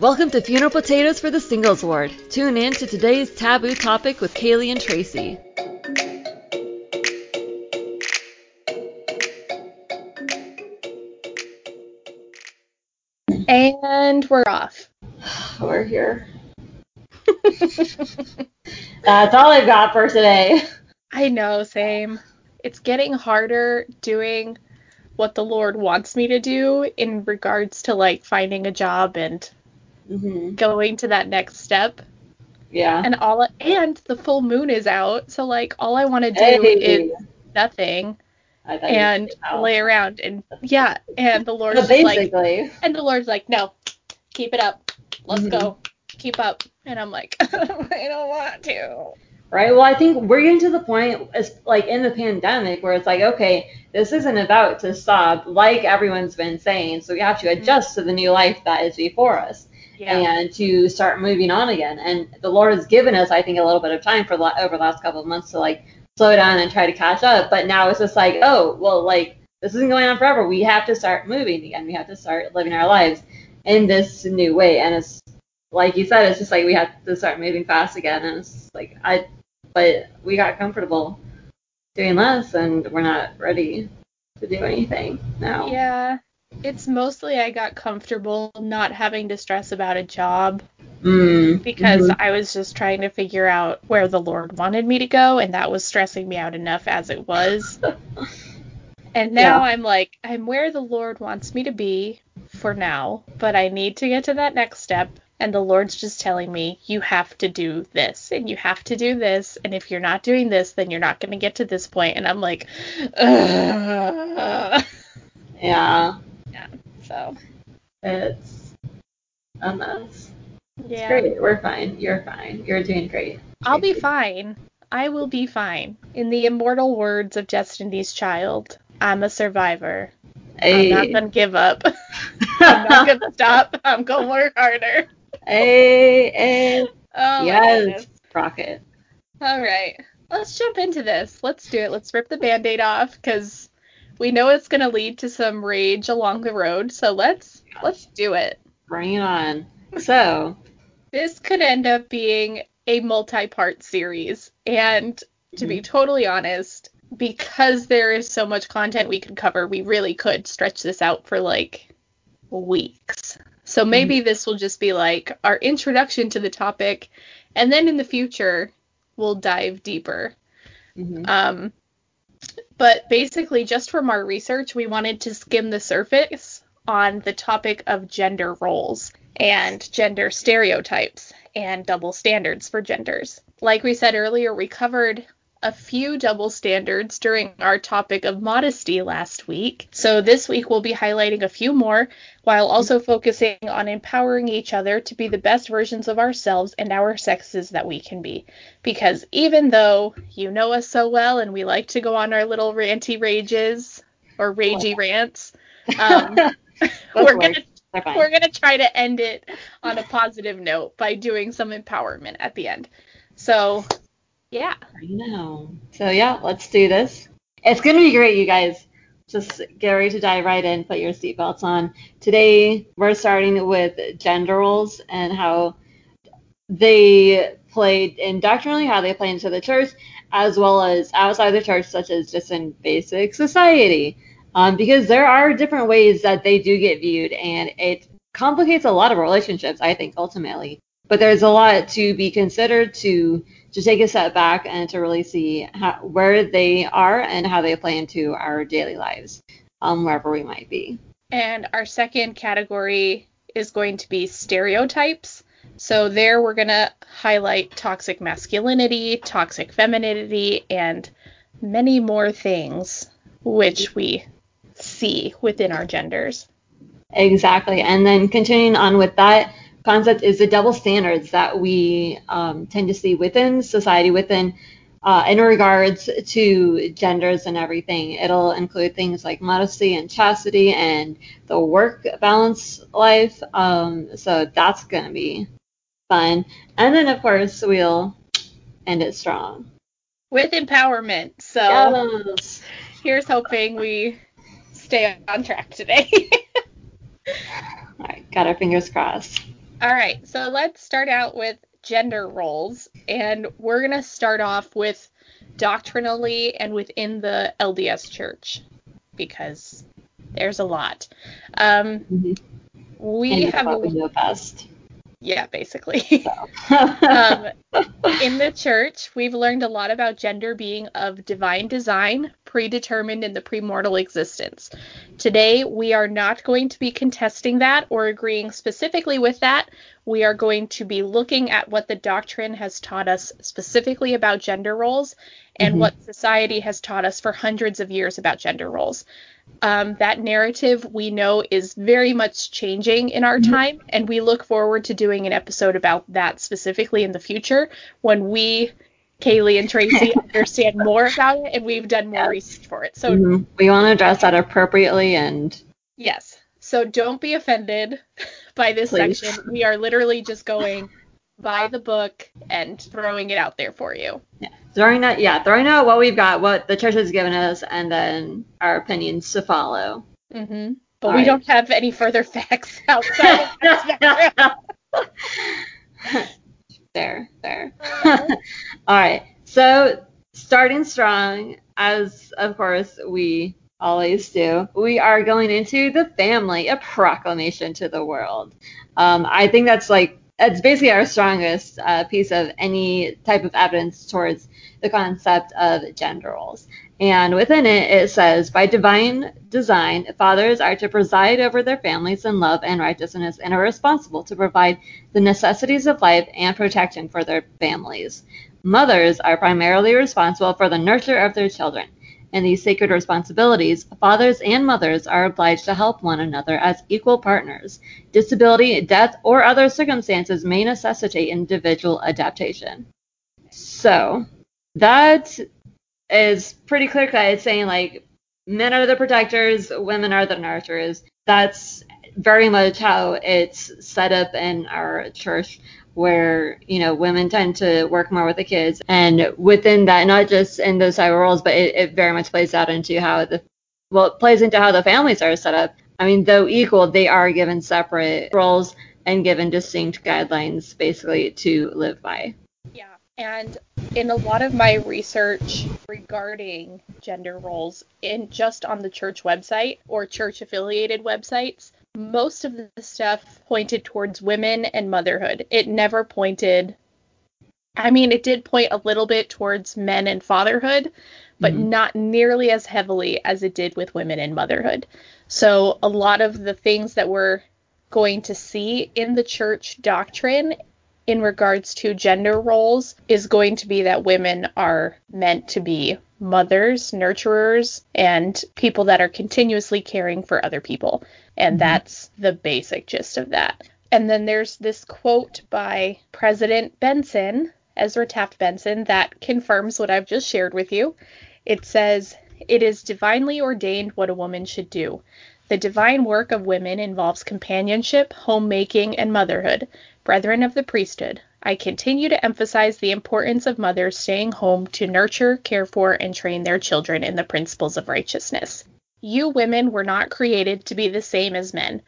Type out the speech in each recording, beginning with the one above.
Welcome to Funeral Potatoes for the Singles Ward. Tune in to today's taboo topic with Kaylee and Tracy. And we're off. We're here. That's all I've got for today. I know, same. It's getting harder doing what the Lord wants me to do in regards to like finding a job and hmm going to that next step. Yeah. And all and the full moon is out, so like all I want to do Hey. is nothing I thought you and lay around and yeah, and the Lord's just like and the Lord's like, "No. Keep it up. Let's Mhm. go. Keep up." And I'm like, "I don't want to." right? Well, I think we're getting to the point, as, like in the pandemic, where it's like, okay, this isn't about to stop, like everyone's been saying. So we have to adjust to the new life that is before us. Yeah. and to start moving on again. And the Lord has given us, I think, a little bit of time for over the last couple of months to like slow down and try to catch up. But now it's just like, oh, well, like this isn't going on forever. We have to start moving again. We have to start living our lives in this new way. And it's like you said, it's just like we have to start moving fast again. And it's like I, but we got comfortable doing less, and we're not ready to do anything now. Yeah. It's mostly I got comfortable not having to stress about a job Mm, because mhm. I was just trying to figure out where the Lord wanted me to go, and that was stressing me out enough as it was. And now Yeah. I'm like, I'm where the Lord wants me to be for now, but I need to get to that next step. And the Lord's just telling me, you have to do this, and you have to do this, and if you're not doing this, then you're not going to get to this point. And I'm like, Ugh. yeah, so it's a mess. It's yeah, great. We're fine. You're fine. You're doing great. I'll be fine. I will be fine. In the immortal words of Destiny's Child, I'm a survivor. Hey. I'm not gonna give up. I'm not gonna stop. I'm gonna work harder. hey, hey. Oh yes, rocket. All right. Let's jump into this. Let's do it. Let's rip the band-aid off because we know it's gonna lead to some rage along the road. So let's let's do it. Bring it on. So, This could end up being a multi-part series, and to be totally honest, because there is so much content we could cover, we really could stretch this out for like weeks. So maybe this will just be like our introduction to the topic, and then in the future we'll dive deeper. mhm. Um, but basically, just from our research, we wanted to skim the surface on the topic of gender roles and gender stereotypes and double standards for genders. Like we said earlier, we covered a few double standards during our topic of modesty last week. So this week we'll be highlighting a few more while also focusing on empowering each other to be the best versions of ourselves and our sexes that we can be because even though you know us so well and we like to go on our little ranty rages or ragey rants, um, we're gonna we're gonna try to end it on a positive note by doing some empowerment at the end. So, yeah, I know. So yeah, let's do this. It's gonna be great, you guys. Just get ready to dive right in. Put your seatbelts on. Today we're starting with gender roles and how they played in doctrinally, how they play into the church, as well as outside the church, such as just in basic society. Um, because there are different ways that they do get viewed, and it complicates a lot of relationships, I think, ultimately. But there's a lot to be considered to to take a step back and to really see how, where they are and how they play into our daily lives, um, wherever we might be. and our second category is going to be stereotypes. So there we're gonna highlight toxic masculinity, toxic femininity, and many more things which we see within our genders. Exactly. And then continuing on with that concept is the double standards that we um, tend to see within society, within uh, in regards to genders and everything. It'll include things like modesty and chastity and the work balance life. Um, so that's going to be fun. And then, of course, we'll end it strong. With empowerment. So Yes. here's hoping we stay on track today. All right. Got our fingers crossed. All right, so let's start out with gender roles, and we're going to start off with doctrinally and within the LDS Church because there's a lot. Um, Mhm. we and have, probably know best. Yeah, basically. Um, in the church, we've learned a lot about gender being of divine design, predetermined in the premortal existence. Today, we are not going to be contesting that or agreeing specifically with that. We are going to be looking at what the doctrine has taught us specifically about gender roles and Mhm. what society has taught us for hundreds of years about gender roles. Um, that narrative we know is very much changing in our time, and we look forward to doing an episode about that specifically in the future when we, Kaylee and Tracy, understand more about it and we've done more Yes. research for it. So, Mhm. we want to address that appropriately and yes. So don't be offended by this Please. section. We are literally just going by the book and throwing it out there for you. Yeah. throwing out yeah throwing out what we've got what the church has given us and then our opinions to follow hmm But All we right. don't have any further facts outside of that. there there all right so starting strong as of course we always do we are going into the family a proclamation to the world um, i think that's like it's basically our strongest uh, piece of any type of evidence towards the concept of gender roles and within it, it says, by divine design, fathers are to preside over their families in love and righteousness and are responsible to provide the necessities of life and protection for their families. Mothers are primarily responsible for the nurture of their children. In these sacred responsibilities, fathers and mothers are obliged to help one another as equal partners. Disability, death, or other circumstances may necessitate individual adaptation. So, that is pretty clear cut. It's saying like men are the protectors, women are the nurturers. That's very much how it's set up in our church where you know women tend to work more with the kids. And within that not just in those type of roles but it, it very much plays out into how the well it plays into how the families are set up. I mean though equal they are given separate roles and given distinct guidelines basically to live by. Yeah, and in a lot of my research regarding gender roles in just on the church website or church affiliated websites, most of the stuff pointed towards women and motherhood. It never pointed I mean, it did point a little bit towards men and fatherhood, but Mhm. not nearly as heavily as it did with women and motherhood. So, a lot of the things that we're going to see in the church doctrine in regards to gender roles is going to be that women are meant to be mothers, nurturers, and people that are continuously caring for other people. And Mhm. that's the basic gist of that. And then there's this quote by President Benson, Ezra Taft Benson, that confirms what I've just shared with you. It says, It is divinely ordained what a woman should do. The divine work of women involves companionship, homemaking, and motherhood. Brethren of the priesthood, I continue to emphasize the importance of mothers staying home to nurture, care for, and train their children in the principles of righteousness. You women were not created to be the same as men.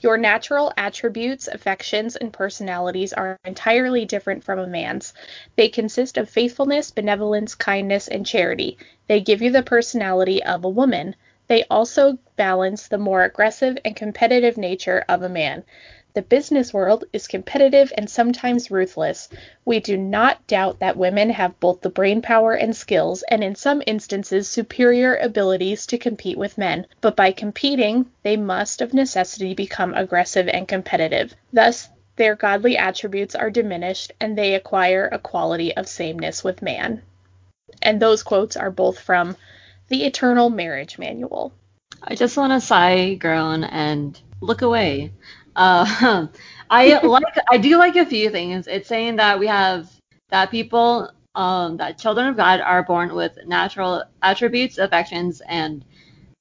Your natural attributes, affections, and personalities are entirely different from a man's. They consist of faithfulness, benevolence, kindness, and charity. They give you the personality of a woman. They also balance the more aggressive and competitive nature of a man. The business world is competitive and sometimes ruthless. We do not doubt that women have both the brain power and skills, and in some instances superior abilities to compete with men. But by competing, they must of necessity become aggressive and competitive. Thus, their godly attributes are diminished and they acquire a quality of sameness with man. And those quotes are both from the Eternal Marriage Manual. I just want to sigh, groan, and look away. Uh, I like, I do like a few things. It's saying that we have that people, um, that children of God are born with natural attributes, affections, and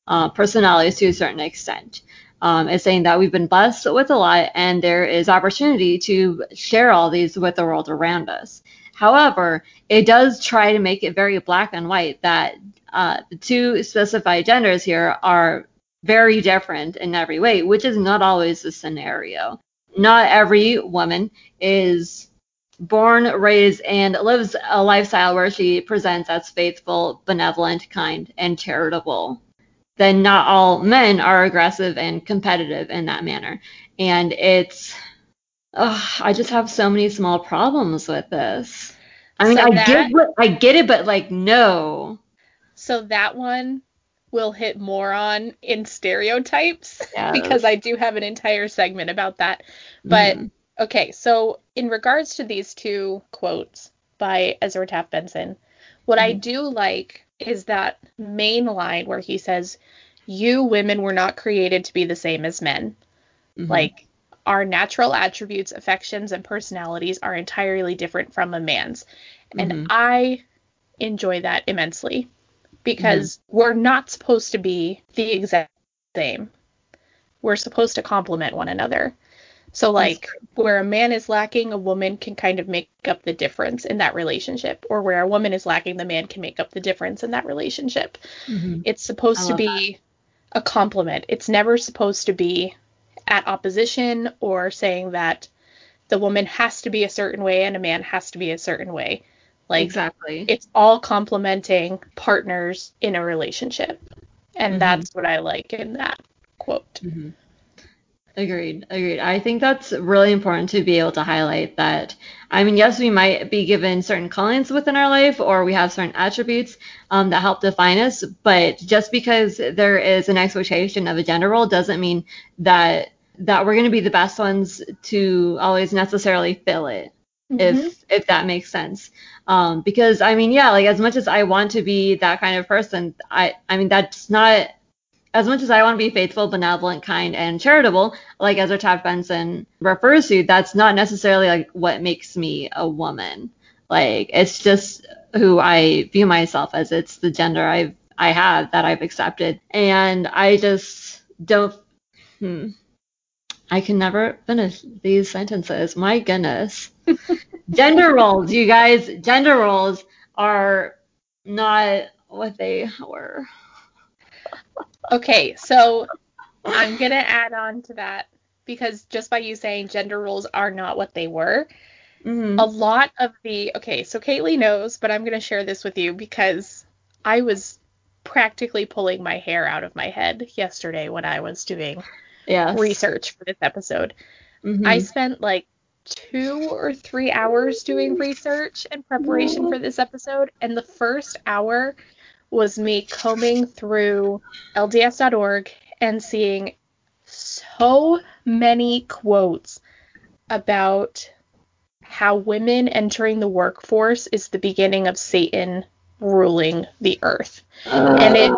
uh, personalities to a certain extent. Um, it's saying that we've been blessed with a lot, and there is opportunity to share all these with the world around us. However, it does try to make it very black and white that uh, the two specified genders here are very different in every way, which is not always the scenario. not every woman is born, raised, and lives a lifestyle where she presents as faithful, benevolent, kind, and charitable. Then not all men are aggressive and competitive in that manner. And it's, oh, I just have so many small problems with this. I mean, So I that- get what I get it, but like, no. So that one will hit more on in stereotypes Yes. because I do have an entire segment about that. But Mhm. okay, so in regards to these two quotes by Ezra Taft Benson, what I Mhm. do like is that main line where he says, You women were not created to be the same as men. Mhm. Like, our natural attributes, affections, and personalities are entirely different from a man's. And Mhm. I enjoy that immensely because we're not supposed to be the exact same. We're supposed to complement one another. So, like, where a man is lacking, a woman can kind of make up the difference in that relationship. Or where a woman is lacking, the man can make up the difference in that relationship. Mhm. It's supposed to be a complement. It's never supposed to be at opposition or saying that the woman has to be a certain way and a man has to be a certain way. Like exactly. it's all complementing partners in a relationship. And Mhm. that's what I like in that quote. Mhm. Agreed. Agreed. I think that's really important to be able to highlight that. I mean, yes, we might be given certain callings within our life, or we have certain attributes um, that help define us. But just because there is an expectation of a gender role doesn't mean that that we're going to be the best ones to always necessarily fill it. Mhm. if if that makes sense. Um, because I mean, yeah, like as much as I want to be that kind of person, I I mean that's not as much as I want to be faithful, benevolent, kind, and charitable, like Ezra Taft Benson refers to, that's not necessarily like what makes me a woman. Like it's just who I view myself as. It's the gender I've I have that I've accepted, and I just don't. Hmm, I can never finish these sentences. My goodness. gender roles, you guys, gender roles are not what they were. Okay, so I'm going to add on to that because just by you saying gender roles are not what they were, Mhm. a lot of the okay, so Kaylee knows, but I'm gonna share this with you because I was practically pulling my hair out of my head yesterday when I was doing Yes. research for this episode. Mhm. I spent like two or three hours doing research and preparation for this episode, and the first hour was me combing through LDS.org and seeing so many quotes about how women entering the workforce is the beginning of Satan ruling the earth. and it-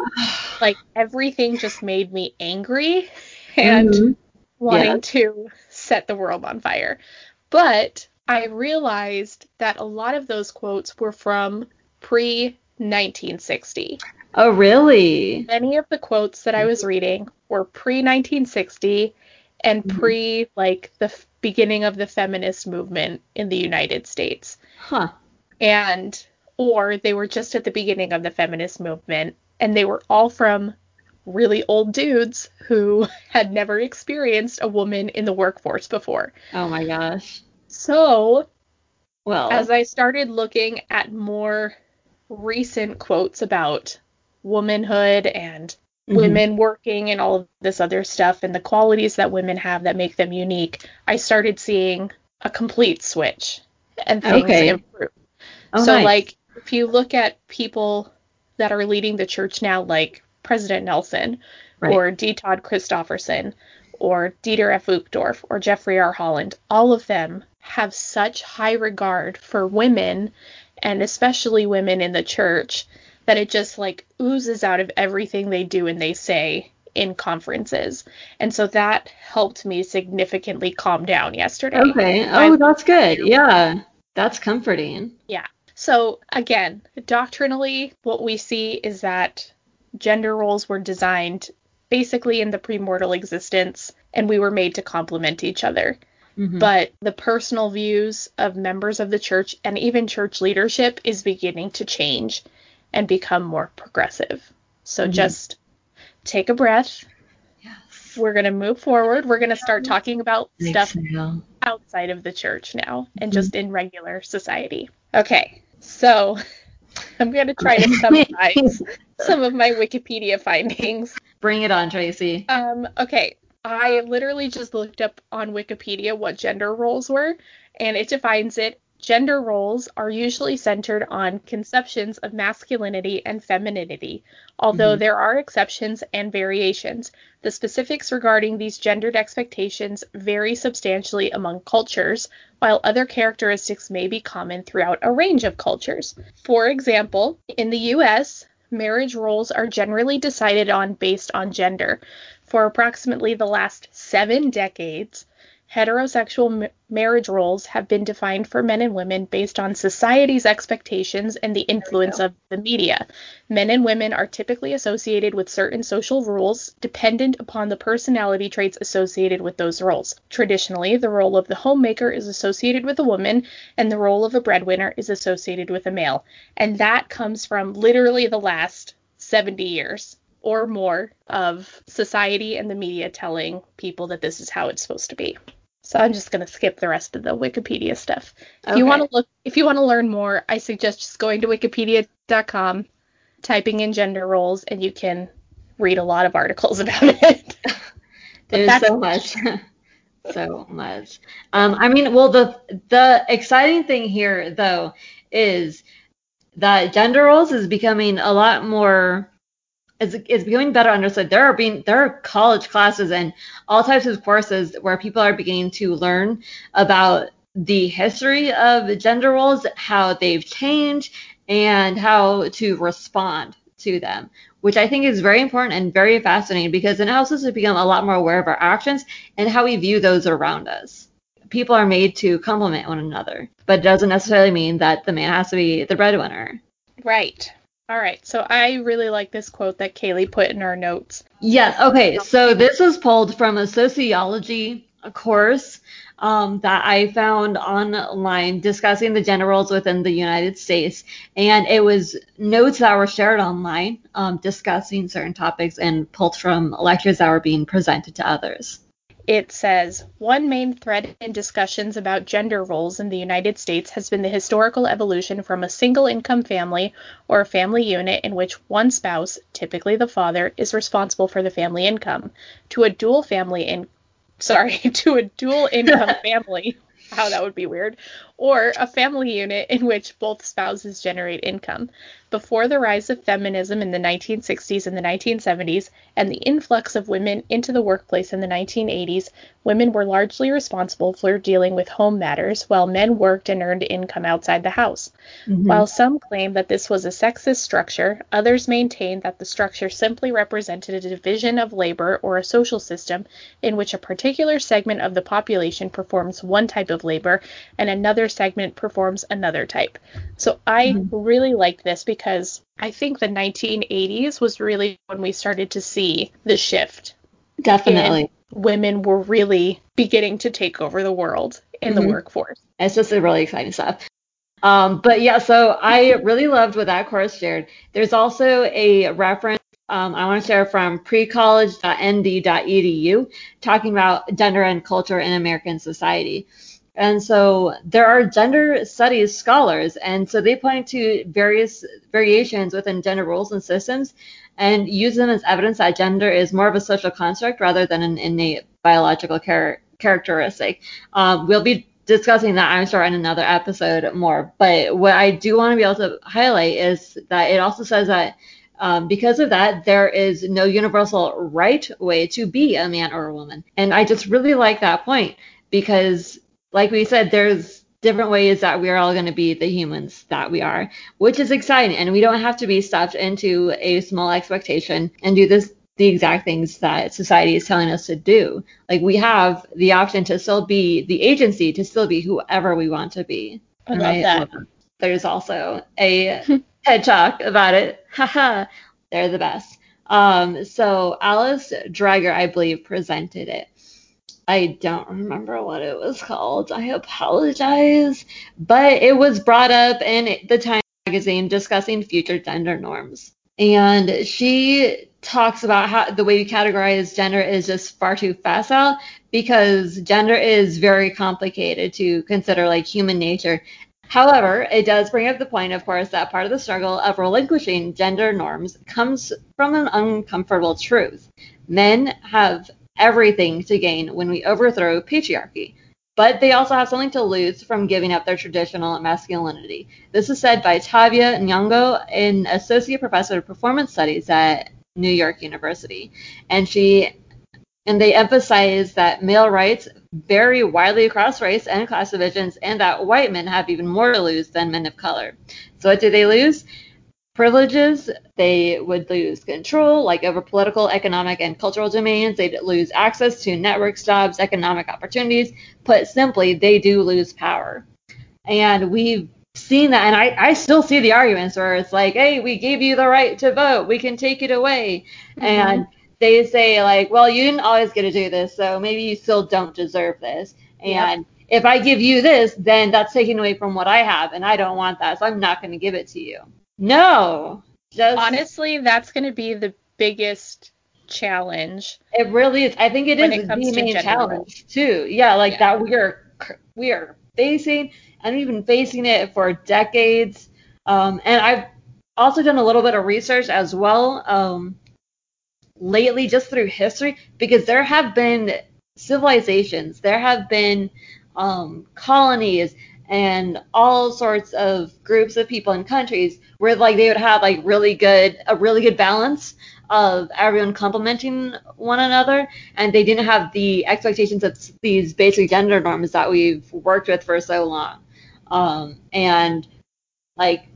Like everything just made me angry and Mhm. wanting Yes. to set the world on fire. But I realized that a lot of those quotes were from pre 1960. Oh, really? Many of the quotes that I was reading were pre 1960 and Mhm. pre like the f- beginning of the feminist movement in the United States. Huh. And or they were just at the beginning of the feminist movement and they were all from really old dudes who had never experienced a woman in the workforce before. Oh my gosh. So, Well. as I started looking at more recent quotes about womanhood and Mhm. women working and all of this other stuff and the qualities that women have that make them unique, I started seeing a complete switch and things Okay. improve. Oh, so nice. like if you look at people that are leading the church now like President Nelson Right. or D. Todd Christofferson or Dieter F. Uchtdorf or Jeffrey R. Holland, all of them have such high regard for women and especially women in the church that it just like oozes out of everything they do and they say in conferences. And so that helped me significantly calm down yesterday. Okay. Oh, that's good. Yeah. That's comforting. Yeah. So again, doctrinally, what we see is that gender roles were designed basically in the premortal existence and we were made to complement each other. Mhm. But the personal views of members of the church and even church leadership is beginning to change and become more progressive. So Mhm. just take a breath, Yes. we're going to move forward. We're going to start talking about stuff outside of the church now and Mhm. just in regular society. Okay, so I'm going to try to summarize some of my Wikipedia findings. Bring it on, Tracy. Um, okay, I literally just looked up on Wikipedia what gender roles were, and it defines it. Gender roles are usually centered on conceptions of masculinity and femininity, although Mhm. there are exceptions and variations. The specifics regarding these gendered expectations vary substantially among cultures, while other characteristics may be common throughout a range of cultures. For example, in the US, marriage roles are generally decided on based on gender. For approximately the last seven decades, heterosexual m- marriage roles have been defined for men and women based on society's expectations and the influence of the media. Men and women are typically associated with certain social rules dependent upon the personality traits associated with those roles. Traditionally, the role of the homemaker is associated with a woman, and the role of a breadwinner is associated with a male. And that comes from literally the last 70 years or more of society and the media telling people that this is how it's supposed to be. So I'm just going to skip the rest of the Wikipedia stuff. If you want to look if you want to learn more, I suggest just going to wikipedia.com, typing in gender roles and you can read a lot of articles about it. There's so much. so much. Um, I mean, well, the the exciting thing here though is that gender roles is becoming a lot more is becoming better understood. There are being there are college classes and all types of courses where people are beginning to learn about the history of gender roles, how they've changed, and how to respond to them, which I think is very important and very fascinating because it helps us to become a lot more aware of our actions and how we view those around us. People are made to complement one another, but it doesn't necessarily mean that the man has to be the breadwinner. right. All right. So I really like this quote that Kaylee put in our notes. Yes. Okay. So this was pulled from a sociology course um, that I found online discussing the gender roles within the United States, and it was notes that were shared online um, discussing certain topics and pulled from lectures that were being presented to others. It says one main thread in discussions about gender roles in the United States has been the historical evolution from a single income family or a family unit in which one spouse, typically the father, is responsible for the family income, to a dual family in sorry, to a dual income family. How that would be weird. Or a family unit in which both spouses generate income. Before the rise of feminism in the 1960s and the 1970s, and the influx of women into the workplace in the 1980s, women were largely responsible for dealing with home matters, while men worked and earned income outside the house. Mm-hmm. While some claim that this was a sexist structure, others maintain that the structure simply represented a division of labor or a social system in which a particular segment of the population performs one type of labor and another segment performs another type. So I really like this because I think the 1980s was really when we started to see the shift. Definitely. Women were really beginning to take over the world in the Mhm. workforce. It's just a really exciting stuff. Um, but yeah, so I really loved what that course shared. There's also a reference um, I want to share from precollege.nd.edu talking about gender and culture in American society. And so there are gender studies scholars, and so they point to various variations within gender roles and systems and use them as evidence that gender is more of a social construct rather than an innate biological char- characteristic. Um, we'll be discussing that, I'm sure, in another episode more. But what I do want to be able to highlight is that it also says that um, because of that, there is no universal right way to be a man or a woman. And I just really like that point because, like we said, there's different ways that we are all going to be the humans that we are, which is exciting. And we don't have to be stuffed into a small expectation and do this the exact things that society is telling us to do. Like we have the option to still be the agency to still be whoever we want to be. I love that. There's also a TED talk about it. Haha, they're the best. Um, so Alice Dreger, I believe, presented it. I don't remember what it was called. I apologize, but it was brought up in the Time magazine discussing future gender norms. And she talks about how the way you categorize gender is just far too facile because gender is very complicated to consider like human nature. However, it does bring up the point, of course, that part of the struggle of relinquishing gender norms comes from an uncomfortable truth. Men have everything to gain when we overthrow patriarchy, but they also have something to lose from giving up their traditional masculinity. This is said by Tavia Nyong'o, an associate professor of performance studies at New York University, and she and they emphasize that male rights vary widely across race and class divisions, and that white men have even more to lose than men of color. So, what do they lose? Privileges, they would lose control, like over political, economic, and cultural domains. They'd lose access to networks, jobs, economic opportunities. Put simply, they do lose power. And we've seen that, and I, I still see the arguments where it's like, hey, we gave you the right to vote, we can take it away. Mm-hmm. And they say like, well, you didn't always get to do this, so maybe you still don't deserve this. And yep. if I give you this, then that's taken away from what I have, and I don't want that, so I'm not going to give it to you. No. Just, Honestly, that's going to be the biggest challenge. It really is. I think it is the main challenge too. Yeah, like yeah. that we are we are facing and even facing it for decades. Um, and I've also done a little bit of research as well. Um, lately just through history because there have been civilizations, there have been um, colonies and all sorts of groups of people and countries where like they would have like really good a really good balance of everyone complementing one another and they didn't have the expectations of these basic gender norms that we've worked with for so long um, and like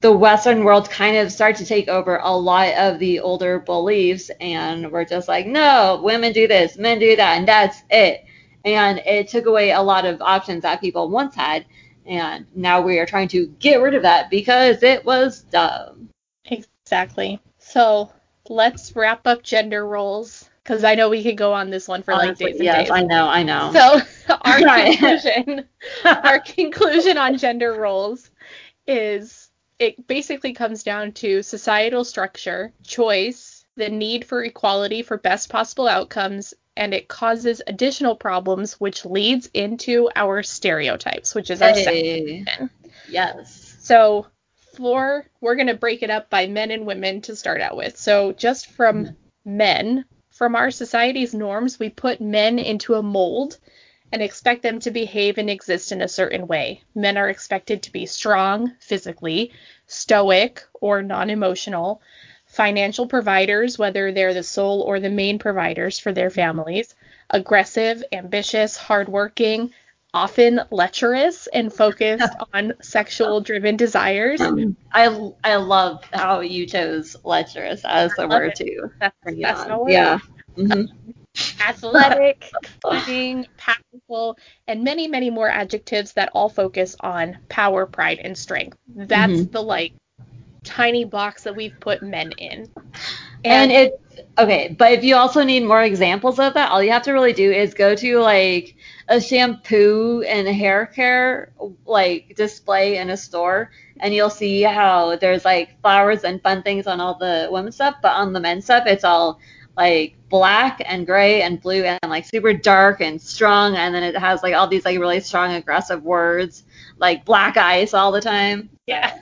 the Western world kind of started to take over a lot of the older beliefs, and we're just like, no, women do this, men do that, and that's it. And it took away a lot of options that people once had, and now we are trying to get rid of that because it was dumb. Exactly. So let's wrap up gender roles because I know we could go on this one for Honestly, like days and yes, days. Yes, I know, I know. So our conclusion, our conclusion on gender roles is it basically comes down to societal structure, choice, the need for equality for best possible outcomes, and it causes additional problems, which leads into our stereotypes, which is our hey. second. Yes. So for we're gonna break it up by men and women to start out with. So just from mm. men, from our society's norms, we put men into a mold and expect them to behave and exist in a certain way. Men are expected to be strong physically, stoic or non emotional, financial providers, whether they're the sole or the main providers for their families, aggressive, ambitious, hardworking, often lecherous and focused on sexual driven desires. I I love how you chose lecherous as the word it. too. That's, that's yeah. Mm-hmm athletic, cunning, powerful, and many, many more adjectives that all focus on power, pride, and strength. That's mm-hmm. the like tiny box that we've put men in. And, and it okay, but if you also need more examples of that, all you have to really do is go to like a shampoo and hair care like display in a store and you'll see how there's like flowers and fun things on all the women's stuff, but on the men's stuff it's all like black and gray and blue and like super dark and strong and then it has like all these like really strong aggressive words like black ice all the time. Yeah.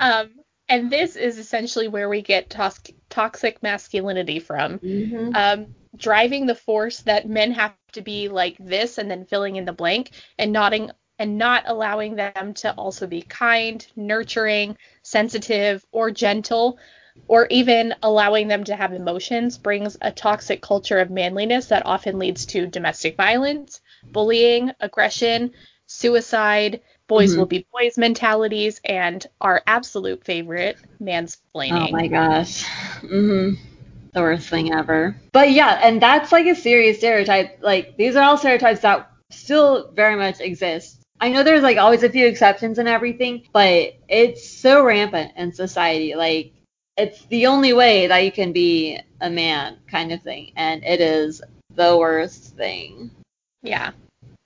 Um and this is essentially where we get tos- toxic masculinity from. Mm-hmm. Um, driving the force that men have to be like this and then filling in the blank and nodding and not allowing them to also be kind, nurturing, sensitive, or gentle or even allowing them to have emotions brings a toxic culture of manliness that often leads to domestic violence, bullying, aggression, suicide, boys mm-hmm. will be boys mentalities, and our absolute favorite, mansplaining. Oh my gosh. Mm-hmm. The worst thing ever. But yeah, and that's like a serious stereotype. Like these are all stereotypes that still very much exist. I know there's like always a few exceptions and everything, but it's so rampant in society. Like it's the only way that you can be a man kind of thing and it is the worst thing yeah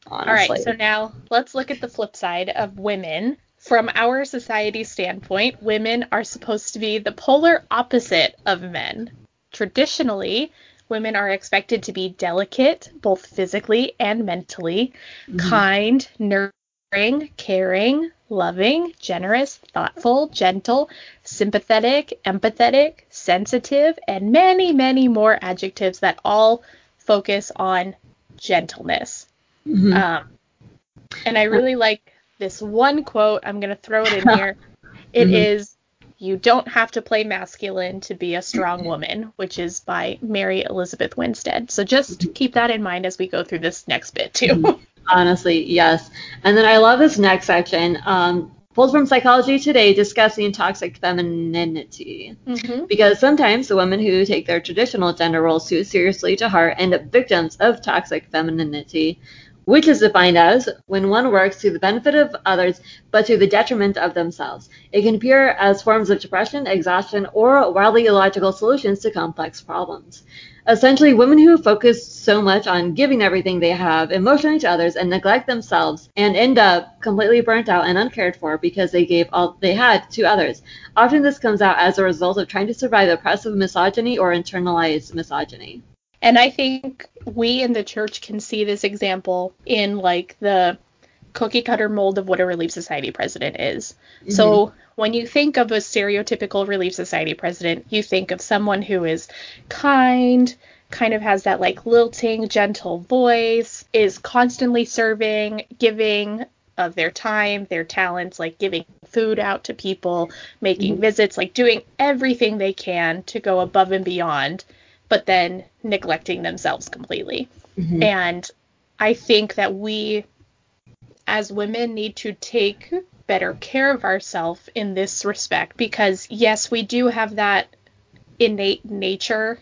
honestly. all right so now let's look at the flip side of women from our society standpoint, women are supposed to be the polar opposite of men. Traditionally, women are expected to be delicate, both physically and mentally, mm-hmm. kind, nurturing, caring, loving, generous, thoughtful, gentle, sympathetic, empathetic, sensitive, and many, many more adjectives that all focus on gentleness. Mm-hmm. Um, and I really like this one quote. I'm going to throw it in here. It mm-hmm. is, You don't have to play masculine to be a strong woman, which is by Mary Elizabeth Winstead. So just keep that in mind as we go through this next bit, too. Mm-hmm. Honestly, yes. And then I love this next section. Um, pulled from Psychology Today discussing toxic femininity. Mm-hmm. Because sometimes the women who take their traditional gender roles too seriously to heart end up victims of toxic femininity, which is defined as when one works to the benefit of others but to the detriment of themselves. It can appear as forms of depression, exhaustion, or wildly illogical solutions to complex problems. Essentially, women who focus so much on giving everything they have emotionally to others and neglect themselves and end up completely burnt out and uncared for because they gave all they had to others. Often this comes out as a result of trying to survive oppressive misogyny or internalized misogyny. And I think we in the church can see this example in like the cookie cutter mold of what a Relief Society president is. Mm-hmm. So when you think of a stereotypical Relief Society president, you think of someone who is kind, kind of has that like lilting, gentle voice, is constantly serving, giving of their time, their talents, like giving food out to people, making mm-hmm. visits, like doing everything they can to go above and beyond, but then neglecting themselves completely. Mm-hmm. And I think that we as women need to take better care of ourselves in this respect because yes, we do have that innate nature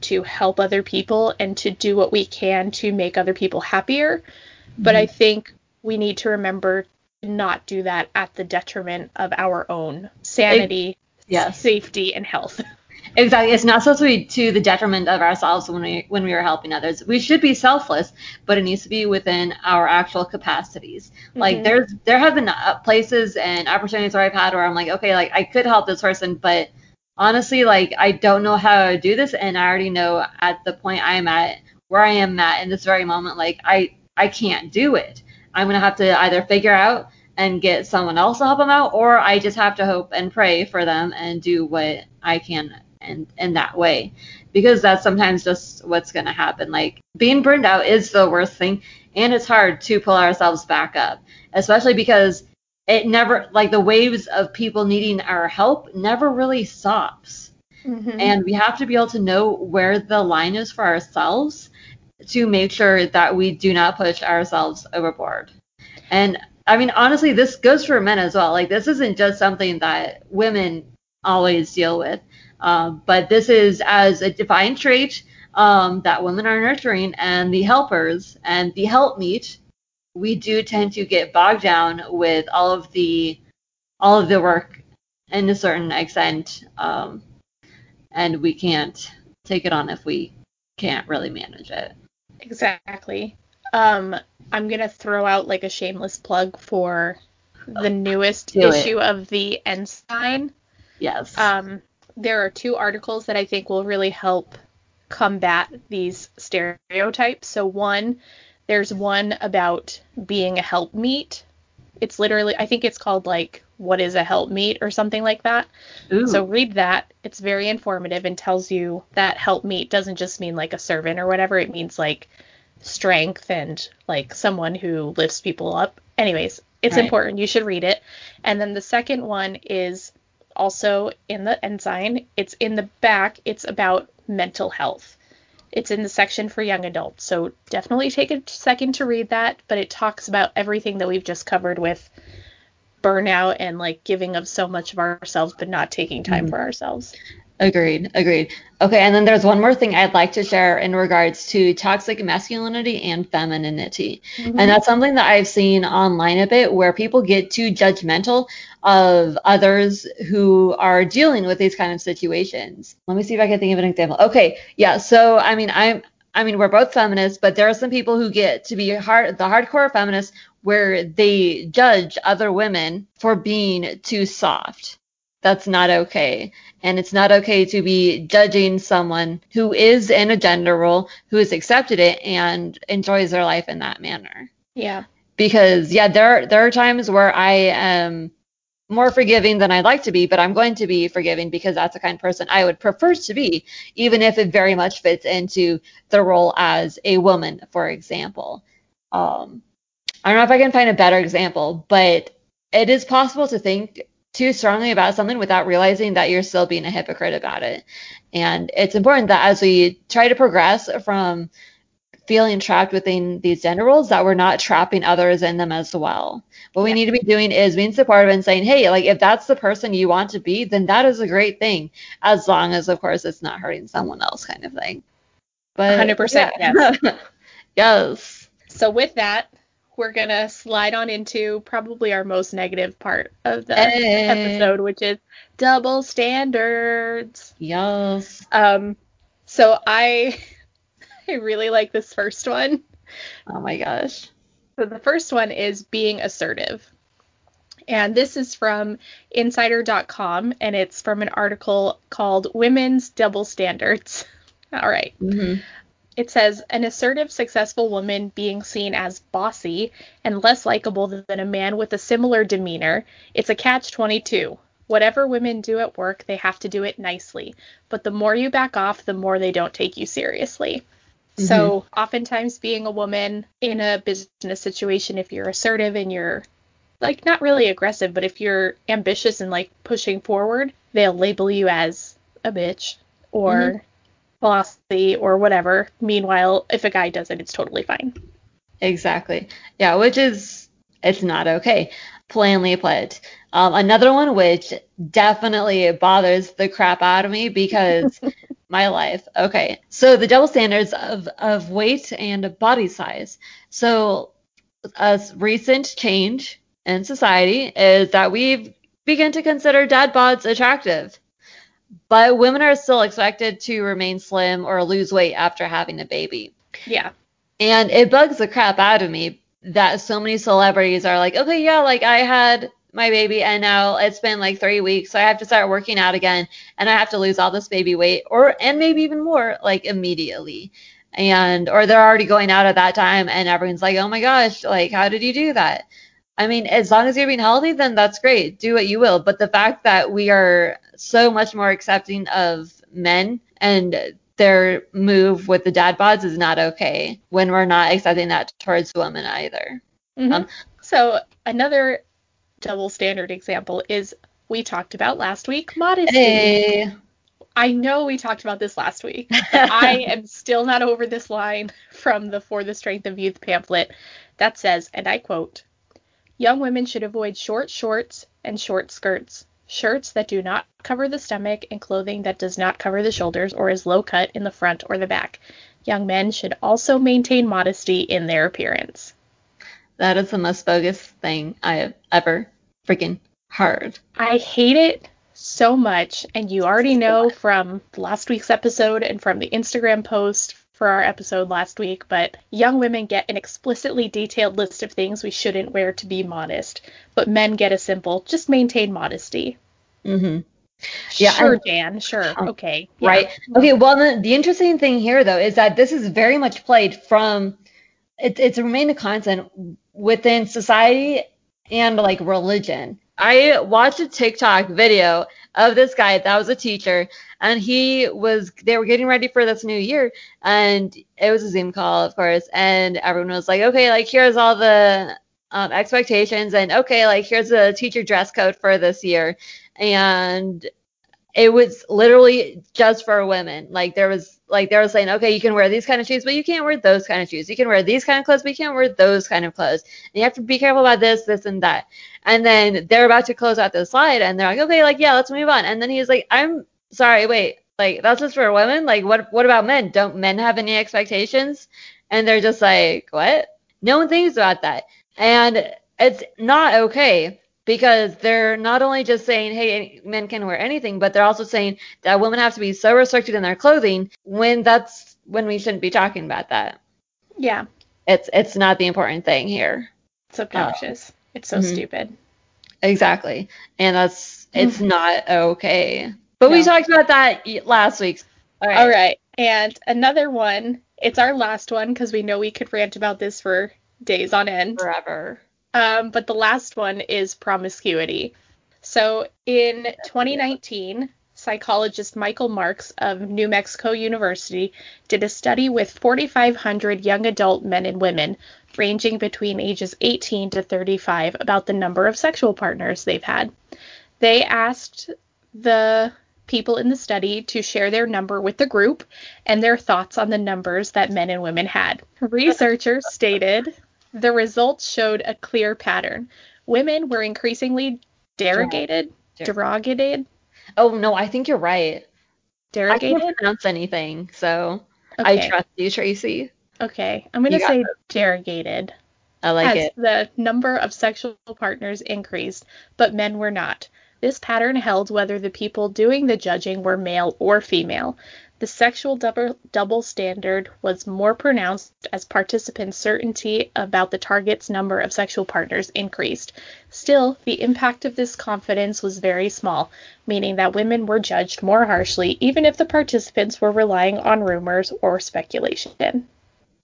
to help other people and to do what we can to make other people happier. Mm-hmm. But I think we need to remember to not do that at the detriment of our own sanity, it, yes. safety, and health. Exactly. It's not supposed to be to the detriment of ourselves when we when we are helping others. We should be selfless, but it needs to be within our actual capacities. Mm-hmm. Like there's there have been uh, places and opportunities where I've had where I'm like, okay, like I could help this person, but honestly, like I don't know how to do this, and I already know at the point I am at where I am at in this very moment, like I I can't do it. I'm gonna have to either figure out and get someone else to help them out, or I just have to hope and pray for them and do what I can in, in that way because that's sometimes just what's going to happen. Like being burned out is the worst thing, and it's hard to pull ourselves back up, especially because it never, like the waves of people needing our help never really stops. Mm-hmm. And we have to be able to know where the line is for ourselves to make sure that we do not push ourselves overboard. And I mean, honestly, this goes for men as well. Like, this isn't just something that women always deal with. Um, but this is as a defined trait um, that women are nurturing and the helpers and the helpmeet. We do tend to get bogged down with all of the all of the work in a certain extent, um, and we can't take it on if we can't really manage it. Exactly. Um, I'm gonna throw out like a shameless plug for the newest Do issue it. of the Ensign. Yes. Um, there are two articles that I think will really help combat these stereotypes. So one, there's one about being a helpmeet. It's literally I think it's called like what is a helpmeet or something like that. Ooh. So read that. It's very informative and tells you that helpmeet doesn't just mean like a servant or whatever. It means like strength and like someone who lifts people up. Anyways, it's right. important. You should read it. And then the second one is also in the ensign. It's in the back. It's about mental health. It's in the section for young adults. So definitely take a second to read that, but it talks about everything that we've just covered with burnout and like giving of so much of ourselves but not taking time mm-hmm. for ourselves. Agreed. Agreed. Okay, and then there's one more thing I'd like to share in regards to toxic masculinity and femininity. Mm-hmm. And that's something that I've seen online a bit where people get too judgmental of others who are dealing with these kind of situations. Let me see if I can think of an example. Okay, yeah, so I mean, I'm I mean, we're both feminists, but there are some people who get to be hard, the hardcore feminists where they judge other women for being too soft. That's not okay. And it's not okay to be judging someone who is in a gender role, who has accepted it and enjoys their life in that manner. Yeah. Because yeah, there there are times where I am more forgiving than I'd like to be, but I'm going to be forgiving because that's the kind of person I would prefer to be, even if it very much fits into the role as a woman, for example. Um, I don't know if I can find a better example, but it is possible to think too strongly about something without realizing that you're still being a hypocrite about it. And it's important that as we try to progress from feeling trapped within these gender roles that we're not trapping others in them as well. What we need to be doing is being supportive and saying, hey, like if that's the person you want to be, then that is a great thing, as long as of course it's not hurting someone else, kind of thing. But 100%. Yeah. Yes. yes. So with that, we're gonna slide on into probably our most negative part of the hey. episode, which is double standards. Yes. Um. So I I really like this first one. Oh my gosh. So the first one is being assertive. And this is from insider.com and it's from an article called Women's Double Standards. All right. mm-hmm. It says an assertive, successful woman being seen as bossy and less likable than a man with a similar demeanor. It's a catch 22. Whatever women do at work, they have to do it nicely. But the more you back off, the more they don't take you seriously. Mm-hmm. So, oftentimes, being a woman in a business situation, if you're assertive and you're like not really aggressive, but if you're ambitious and like pushing forward, they'll label you as a bitch or mm-hmm. Bossy or whatever. Meanwhile, if a guy does it, it's totally fine. Exactly. Yeah, which is it's not okay. Plainly put. Um, another one which definitely bothers the crap out of me because my life. Okay. So the double standards of, of weight and body size. So a recent change in society is that we've begun to consider dad bods attractive. But women are still expected to remain slim or lose weight after having a baby. Yeah. And it bugs the crap out of me that so many celebrities are like, okay, yeah, like I had my baby and now it's been like three weeks so i have to start working out again and i have to lose all this baby weight or and maybe even more like immediately and or they're already going out at that time and everyone's like oh my gosh like how did you do that i mean as long as you're being healthy then that's great do what you will but the fact that we are so much more accepting of men and their move with the dad bods is not okay when we're not accepting that towards women either mm-hmm. um, so another double standard example is we talked about last week modesty. Hey. I know we talked about this last week. I am still not over this line from the For the Strength of Youth pamphlet that says, and I quote, Young women should avoid short shorts and short skirts, shirts that do not cover the stomach, and clothing that does not cover the shoulders or is low cut in the front or the back. Young men should also maintain modesty in their appearance. That is the most bogus thing I have ever freaking heard. I hate it so much, and you already know from last week's episode and from the Instagram post for our episode last week, but young women get an explicitly detailed list of things we shouldn't wear to be modest, but men get a simple just maintain modesty. Mhm. Yeah, sure, and, Jan. Sure. Oh, okay. Yeah. Right. Okay. Well, the, the interesting thing here, though, is that this is very much played from. It, it's remained a constant within society and like religion. I watched a TikTok video of this guy that was a teacher, and he was they were getting ready for this new year, and it was a Zoom call, of course, and everyone was like, okay, like here's all the um, expectations, and okay, like here's the teacher dress code for this year, and it was literally just for women. Like there was like they were saying, okay, you can wear these kind of shoes, but you can't wear those kind of shoes. You can wear these kind of clothes, but you can't wear those kind of clothes. And you have to be careful about this, this, and that. And then they're about to close out the slide, and they're like, okay, like yeah, let's move on. And then he's like, I'm sorry, wait, like that's just for women. Like what? What about men? Don't men have any expectations? And they're just like, what? No one thinks about that, and it's not okay because they're not only just saying, hey, men can wear anything, but they're also saying that women have to be so restricted in their clothing when that's when we shouldn't be talking about that. Yeah, It's it's not the important thing here. it's obnoxious. it's so Mhm. stupid. Exactly. And that's it's not okay. But we talked about that last week. All right. All right. And another one, it's our last one because we know we could rant about this for days on end. Forever. Um, but the last one is promiscuity. So in 2019, psychologist Michael Marks of New Mexico University did a study with 4,500 young adult men and women ranging between ages 18 to 35 about the number of sexual partners they've had. They asked the people in the study to share their number with the group and their thoughts on the numbers that men and women had. Researchers stated the results showed a clear pattern. Women were increasingly derogated, Der- derogated, Oh no, I think you're right. Derogated. I can't pronounce anything, so I trust you, Tracy. okay. I'm gonna say derogated. I like as it. the number of sexual partners increased, but men were not. This pattern held whether the people doing the judging were male or female. The sexual double, double standard was more pronounced as participants' certainty about the target's number of sexual partners increased. Still, the impact of this confidence was very small, meaning that women were judged more harshly, even if the participants were relying on rumors or speculation.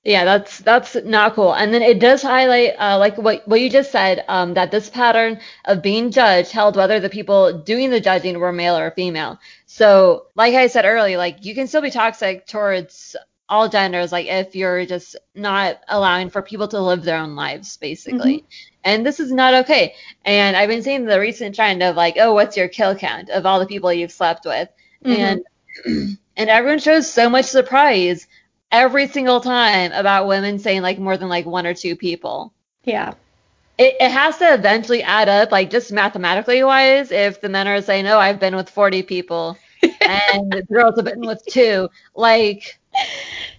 Yeah, that's that's not cool. And then it does highlight, uh, like what what you just said, um, that this pattern of being judged held whether the people doing the judging were male or female. So, like I said earlier, like you can still be toxic towards all genders, like if you're just not allowing for people to live their own lives, basically. And this is not okay. And I've been seeing the recent trend of like, oh, what's your kill count of all the people you've slept with? And and everyone shows so much surprise every single time about women saying like more than like one or two people. Yeah. It, it has to eventually add up, like just mathematically wise, if the men are saying, oh, I've been with 40 people and the girls have been with two. Like,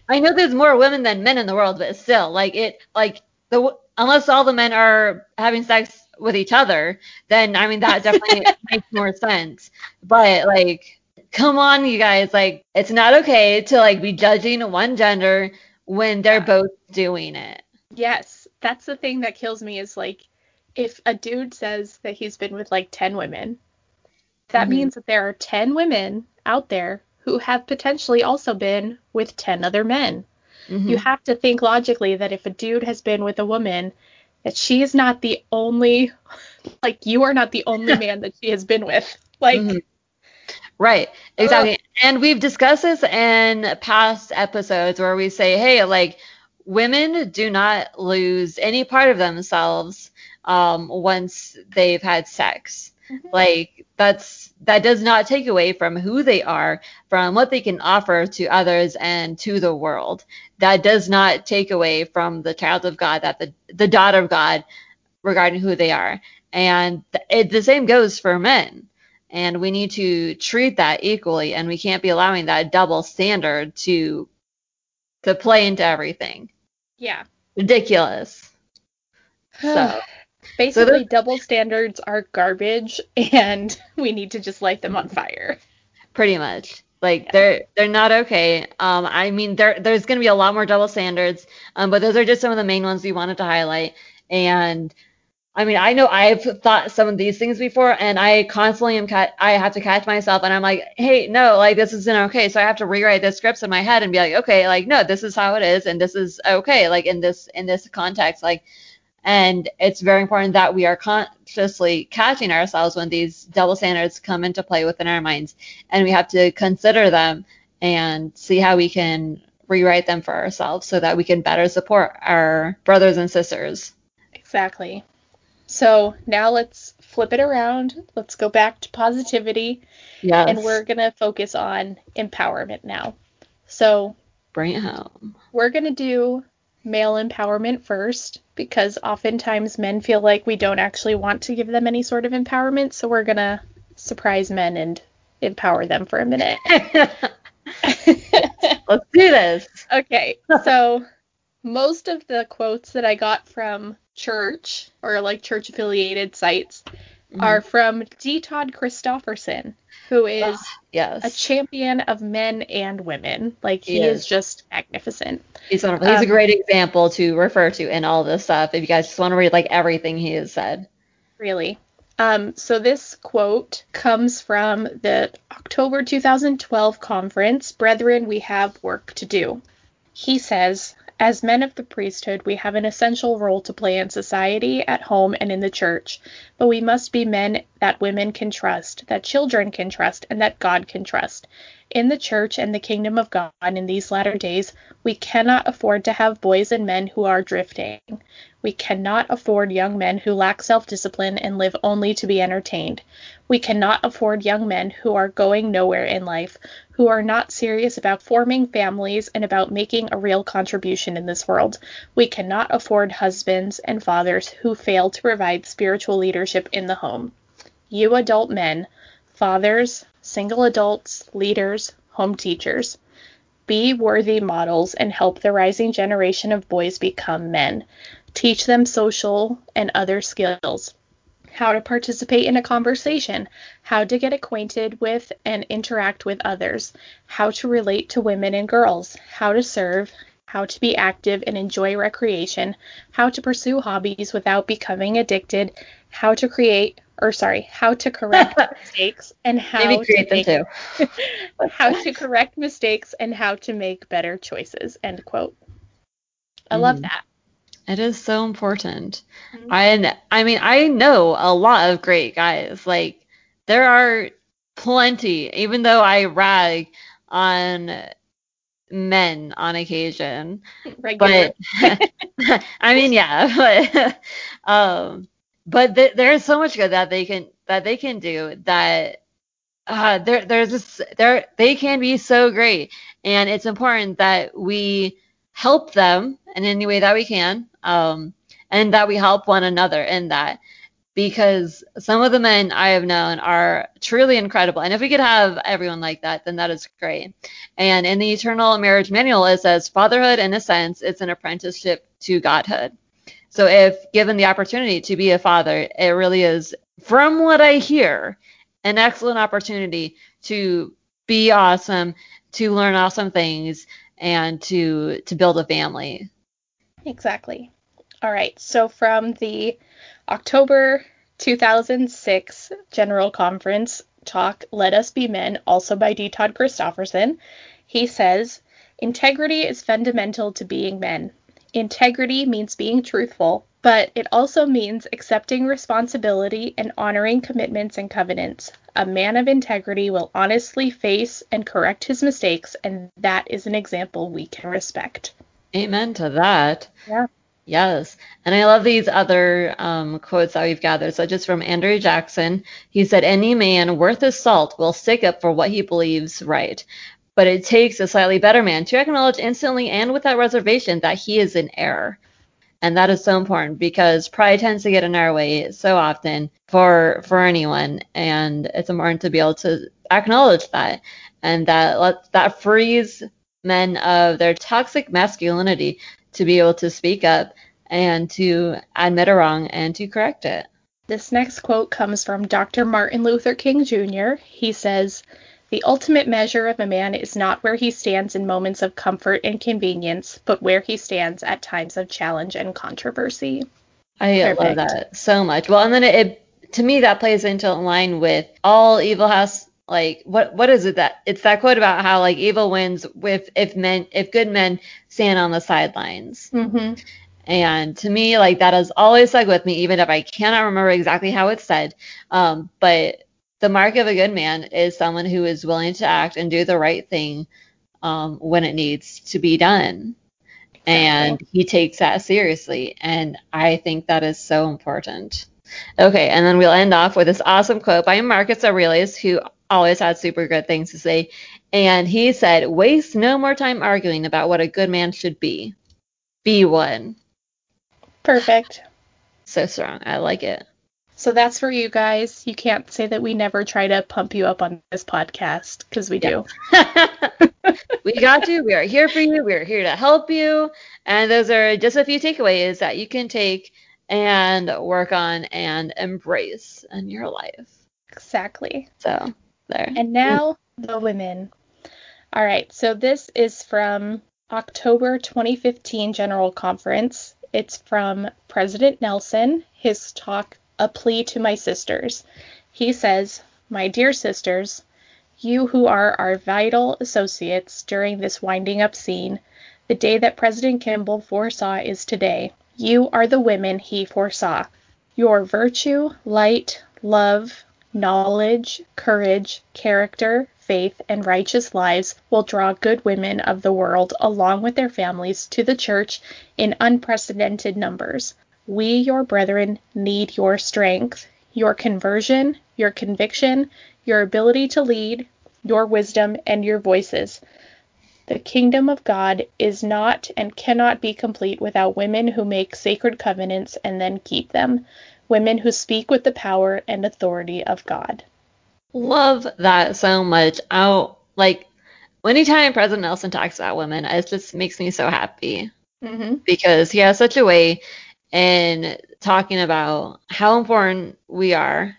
I know there's more women than men in the world, but still, like it, like the unless all the men are having sex with each other, then I mean that definitely makes more sense. But like, come on, you guys, like it's not okay to like be judging one gender when they're both doing it. Yes, that's the thing that kills me is like if a dude says that he's been with like 10 women, that Mhm. means that there are 10 women out there who have potentially also been with 10 other men. Mhm. You have to think logically that if a dude has been with a woman, that she is not the only like you are not the only man that she has been with. Like Mhm. Right, exactly. And we've discussed this in past episodes where we say, hey, like women do not lose any part of themselves um, once they've had sex. Mhm. Like that's that does not take away from who they are, from what they can offer to others and to the world. That does not take away from the child of God, that the the daughter of God, regarding who they are. And it, the same goes for men and we need to treat that equally and we can't be allowing that double standard to to play into everything yeah. ridiculous so Basically, this- double standards are garbage, and we need to just light them on fire. pretty much like Yeah. they're they're not okay um i mean there there's going to be a lot more double standards um but those are just some of the main ones we wanted to highlight and I mean, I know I've thought some of these things before, and I constantly am. Ca- I have to catch myself, and I'm like, hey, no, like this isn't okay. So I have to rewrite the scripts in my head and be like, okay, like no, this is how it is, and this is okay, like in this in this context, like. And it's very important that we are consciously catching ourselves when these double standards come into play within our minds, and we have to consider them and see how we can rewrite them for ourselves so that we can better support our brothers and sisters. Exactly. So now let's flip it around. Let's go back to positivity, Yes. and we're going to focus on empowerment now. So bring it home. we're going to do male empowerment first because oftentimes men feel like we don't actually want to give them any sort of empowerment. So we're going to surprise men and empower them for a minute. Let's do this. okay. So most of the quotes that I got from church or like church affiliated sites Mhm. are from D. Todd Christofferson, who is Yes. a champion of men and women. Like he, He is. is. just magnificent. He's wonderful. He's a Um, great example to refer to in all this stuff. If you guys just want to read like everything he has said. Really. Um, so this quote comes from the October 2012 conference, Brethren, We Have Work to Do. He says, As men of the priesthood, we have an essential role to play in society, at home, and in the church. But we must be men that women can trust, that children can trust, and that God can trust. In the church and the kingdom of God in these latter days, we cannot afford to have boys and men who are drifting. We cannot afford young men who lack self discipline and live only to be entertained. We cannot afford young men who are going nowhere in life, who are not serious about forming families and about making a real contribution in this world. We cannot afford husbands and fathers who fail to provide spiritual leadership in the home. You adult men, fathers, single adults, leaders, home teachers, be worthy models and help the rising generation of boys become men. Teach them social and other skills. How to participate in a conversation, how to get acquainted with and interact with others, how to relate to women and girls, how to serve, how to be active and enjoy recreation, how to pursue hobbies without becoming addicted, how to create or sorry, how to correct mistakes and how Maybe create to them make, too. how to correct mistakes and how to make better choices. End quote. I love Mhm. that. It is so important. Mhm. I I mean I know a lot of great guys. Like there are plenty, even though I rag on men on occasion. Regular. But I mean yeah, but um but th- there's so much good that they can that they can do that uh there there's just there they can be so great and it's important that we help them in any way that we can um and that we help one another in that because some of the men I have known are truly incredible. And if we could have everyone like that, then that is great. And in the Eternal Marriage Manual, it says fatherhood, in a sense, it's an apprenticeship to godhood. So if given the opportunity to be a father, it really is, from what I hear, an excellent opportunity to be awesome, to learn awesome things, and to to build a family. Exactly. All right. So from the October 2006 General Conference talk, Let Us Be Men, also by D. Todd Christofferson, he says, Integrity is fundamental to being men. Integrity means being truthful, but it also means accepting responsibility and honoring commitments and covenants. A man of integrity will honestly face and correct his mistakes, and that is an example we can respect. Amen to that. Yeah. Yes. And I love these other um, quotes that we've gathered. So just from Andrew Jackson, he said, Any man worth his salt will stick up for what he believes right. But it takes a slightly better man to acknowledge instantly and without reservation that he is in error. And that is so important because pride tends to get in our way so often for for anyone. And it's important to be able to acknowledge that and that let, that frees men of their toxic masculinity to be able to speak up and to admit a wrong and to correct it. This next quote comes from Dr. Martin Luther King Jr. He says, The ultimate measure of a man is not where he stands in moments of comfort and convenience, but where he stands at times of challenge and controversy. I love that so much. Well, and then it, it to me that plays into line with all evil has like what what is it that it's that quote about how like evil wins with if men if good men stand on the sidelines. Mm-hmm. And to me, like that has always stuck with me, even if I cannot remember exactly how it's said. Um, but the mark of a good man is someone who is willing to act and do the right thing um, when it needs to be done. And he takes that seriously. And I think that is so important. Okay, and then we'll end off with this awesome quote by Marcus Aurelius, who always had super good things to say. And he said, Waste no more time arguing about what a good man should be. Be one. Perfect. So strong. I like it. So that's for you guys. You can't say that we never try to pump you up on this podcast because we do. we got you. We are here for you. We are here to help you. And those are just a few takeaways that you can take and work on and embrace in your life. Exactly. So there. And now the women. All right, so this is from October 2015 General Conference. It's from President Nelson, his talk, A Plea to My Sisters. He says, My dear sisters, you who are our vital associates during this winding up scene, the day that President Kimball foresaw is today. You are the women he foresaw. Your virtue, light, love, knowledge, courage, character, faith, and righteous lives will draw good women of the world along with their families to the church in unprecedented numbers. We, your brethren, need your strength, your conversion, your conviction, your ability to lead, your wisdom, and your voices. The kingdom of God is not and cannot be complete without women who make sacred covenants and then keep them, women who speak with the power and authority of God. Love that so much. I like anytime President Nelson talks about women, it just makes me so happy Mm-hmm. because he has such a way in talking about how important we are.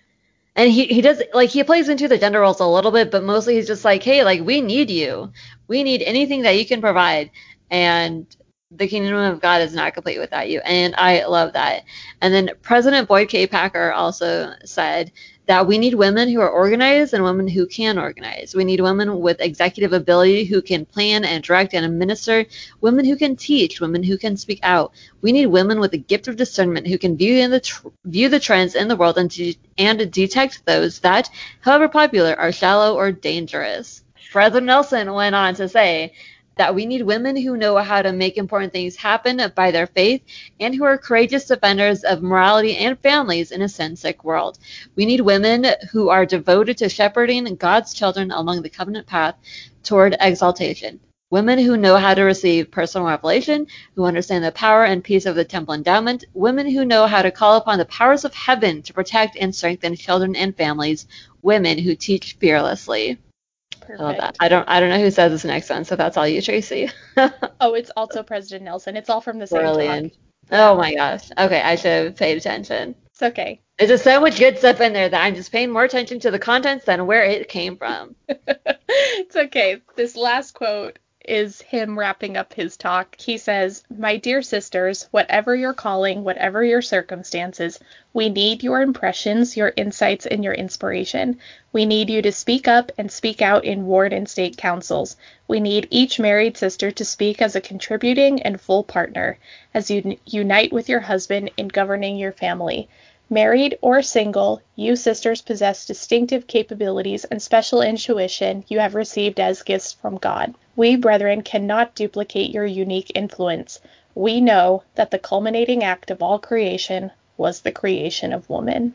And he, he does like he plays into the gender roles a little bit, but mostly he's just like, hey, like we need you. We need anything that you can provide. And the kingdom of God is not complete without you. And I love that. And then President Boyd K. Packer also said that we need women who are organized and women who can organize. We need women with executive ability who can plan and direct and administer, women who can teach, women who can speak out. We need women with a gift of discernment who can view the tr- view the trends in the world and de- and detect those that, however popular, are shallow or dangerous. President Nelson went on to say that we need women who know how to make important things happen by their faith and who are courageous defenders of morality and families in a sin sick world. We need women who are devoted to shepherding God's children along the covenant path toward exaltation. Women who know how to receive personal revelation, who understand the power and peace of the temple endowment, women who know how to call upon the powers of heaven to protect and strengthen children and families, women who teach fearlessly. Perfect. I love that. I don't I don't know who says this next one, so that's all you, Tracy. Oh, it's also President Nelson. It's all from the same Brilliant. talk. Oh my gosh. Okay, I should have paid attention. It's okay. There's just so much good stuff in there that I'm just paying more attention to the contents than where it came from. it's okay. This last quote is him wrapping up his talk. He says, My dear sisters, whatever your calling, whatever your circumstances, we need your impressions, your insights, and your inspiration. We need you to speak up and speak out in ward and state councils. We need each married sister to speak as a contributing and full partner, as you unite with your husband in governing your family. Married or single, you sisters possess distinctive capabilities and special intuition you have received as gifts from God. We, brethren, cannot duplicate your unique influence. We know that the culminating act of all creation was the creation of woman.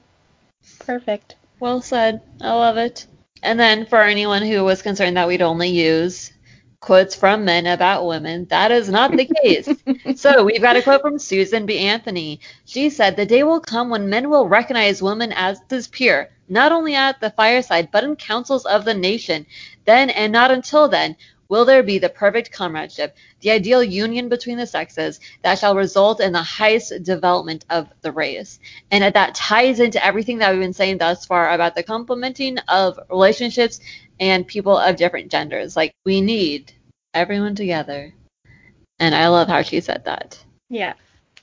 Perfect. Well said. I love it. And then for anyone who was concerned that we'd only use quotes from men about women, that is not the case. so we've got a quote from Susan B. Anthony. She said, The day will come when men will recognize women as as peer, not only at the fireside, but in councils of the nation. Then and not until then will there be the perfect comradeship, the ideal union between the sexes that shall result in the highest development of the race. And that ties into everything that we've been saying thus far about the complementing of relationships and people of different genders. Like we need everyone together. And I love how she said that. Yeah.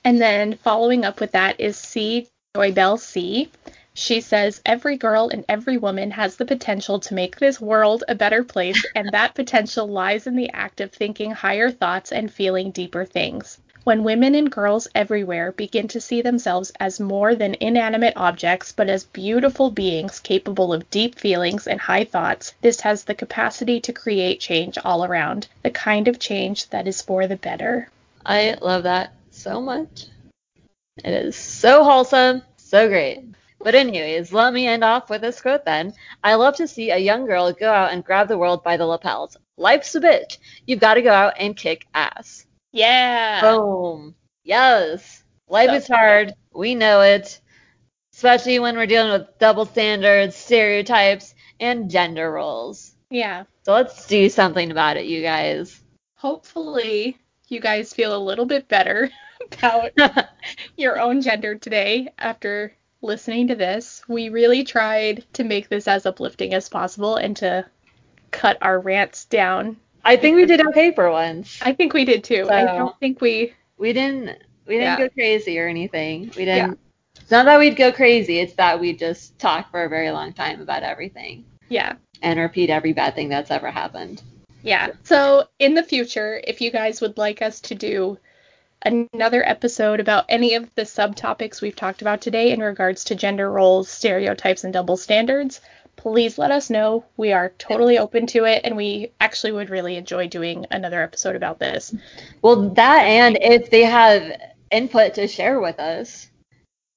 And then following up with that is C. Joybell C. She says every girl and every woman has the potential to make this world a better place, and that potential lies in the act of thinking higher thoughts and feeling deeper things. When women and girls everywhere begin to see themselves as more than inanimate objects, but as beautiful beings capable of deep feelings and high thoughts, this has the capacity to create change all around, the kind of change that is for the better. I love that so much. It is so wholesome, so great. But anyways, let me end off with this quote then. I love to see a young girl go out and grab the world by the lapels. Life's a bitch. You've got to go out and kick ass. Yeah. Boom. Yes. Life So is hard. We know it. Especially when we're dealing with double standards, stereotypes, and gender roles. Yeah. So let's do something about it, you guys. Hopefully, you guys feel a little bit better about your own gender today after listening to this. We really tried to make this as uplifting as possible and to cut our rants down. I think we did okay for once. I think we did too. I don't think we. We didn't we didn't Yeah. go crazy or anything. We didn't It's not that we'd go crazy, it's that we just talk for a very long time about everything Yeah. and repeat every bad thing that's ever happened. Yeah. So in the future, if you guys would like us to do another episode about any of the subtopics we've talked about today in regards to gender roles, stereotypes, and double standards, please let us know. We are totally open to it, and we actually would really enjoy doing another episode about this. Well, that and if they have input to share with us.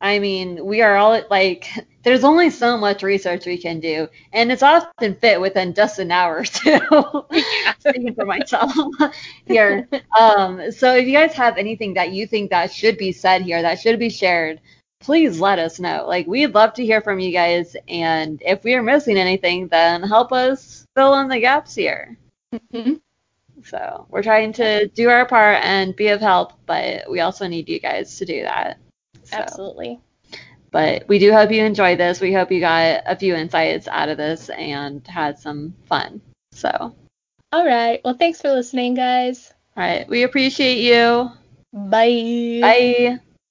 I mean, we are all like, there's only so much research we can do, and it's often fit within just an hour or two. Speaking for myself here. Um, so if you guys have anything that you think that should be said here, that should be shared, please let us know. Like, we'd love to hear from you guys, and if we are missing anything, then help us fill in the gaps here. Mhm. So we're trying to do our part and be of help, but we also need you guys to do that. So, Absolutely. But we do hope you enjoyed this. We hope you got a few insights out of this and had some fun. So, all All right. Well, thanks for listening, guys. All right. we appreciate you. Bye. Bye.